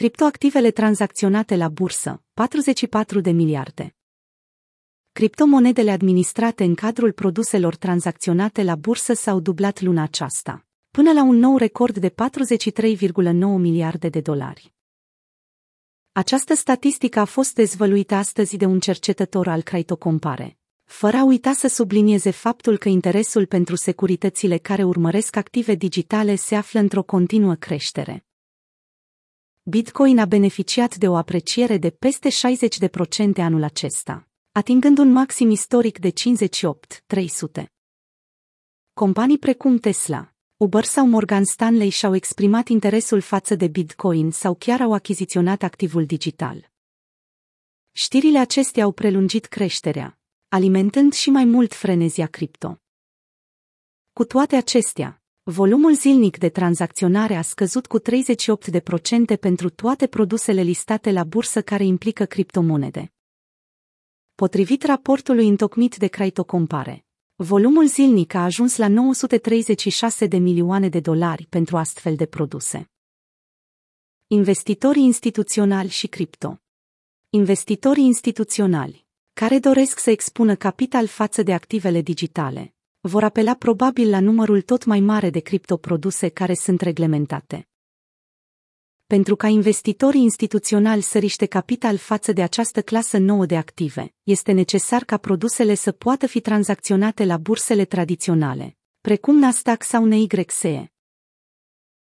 Criptoactivele tranzacționate la bursă, 44 de miliarde. Criptomonedele administrate în cadrul produselor tranzacționate la bursă s-au dublat luna aceasta, până la un nou record de 43,9 miliarde de dolari. Această statistică a fost dezvăluită astăzi de un cercetător al Compare, fără a uita să sublinieze faptul că interesul pentru securitățile care urmăresc active digitale se află într-o continuă creștere. Bitcoin a beneficiat de o apreciere de peste 60% anul acesta, atingând un maxim istoric de 58.300. Companii precum Tesla, Uber sau Morgan Stanley și-au exprimat interesul față de Bitcoin sau chiar au achiziționat activul digital. Știrile acestea au prelungit creșterea, alimentând și mai mult frenezia cripto. Cu toate acestea, volumul zilnic de tranzacționare a scăzut cu 38% pentru toate produsele listate la bursă care implică criptomonede. Potrivit raportului întocmit de Craito Compare, volumul zilnic a ajuns la 936 de milioane de dolari pentru astfel de produse. Investitorii instituționali și cripto Investitorii instituționali, care doresc să expună capital față de activele digitale, vor apela probabil la numărul tot mai mare de criptoproduse care sunt reglementate. Pentru ca investitorii instituționali să riște capital față de această clasă nouă de active, este necesar ca produsele să poată fi tranzacționate la bursele tradiționale, precum Nasdaq sau NYSE.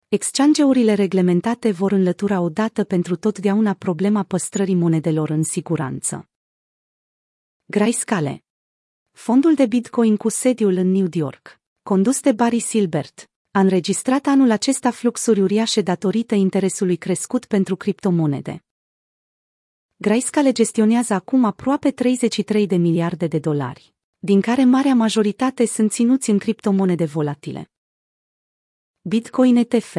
Exchange-urile reglementate vor înlătura odată pentru totdeauna problema păstrării monedelor în siguranță. Grayscale Fondul de Bitcoin cu sediul în New York, condus de Barry Silbert, a înregistrat anul acesta fluxuri uriașe datorită interesului crescut pentru criptomonede. Grayscale gestionează acum aproape 33 de miliarde de dolari, din care marea majoritate sunt ținuți în criptomonede volatile. Bitcoin ETF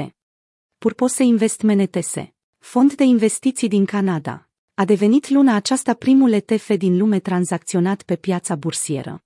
Purpose Investment ETS Fond de investiții din Canada, a devenit luna aceasta primul ETF din lume tranzacționat pe piața bursieră.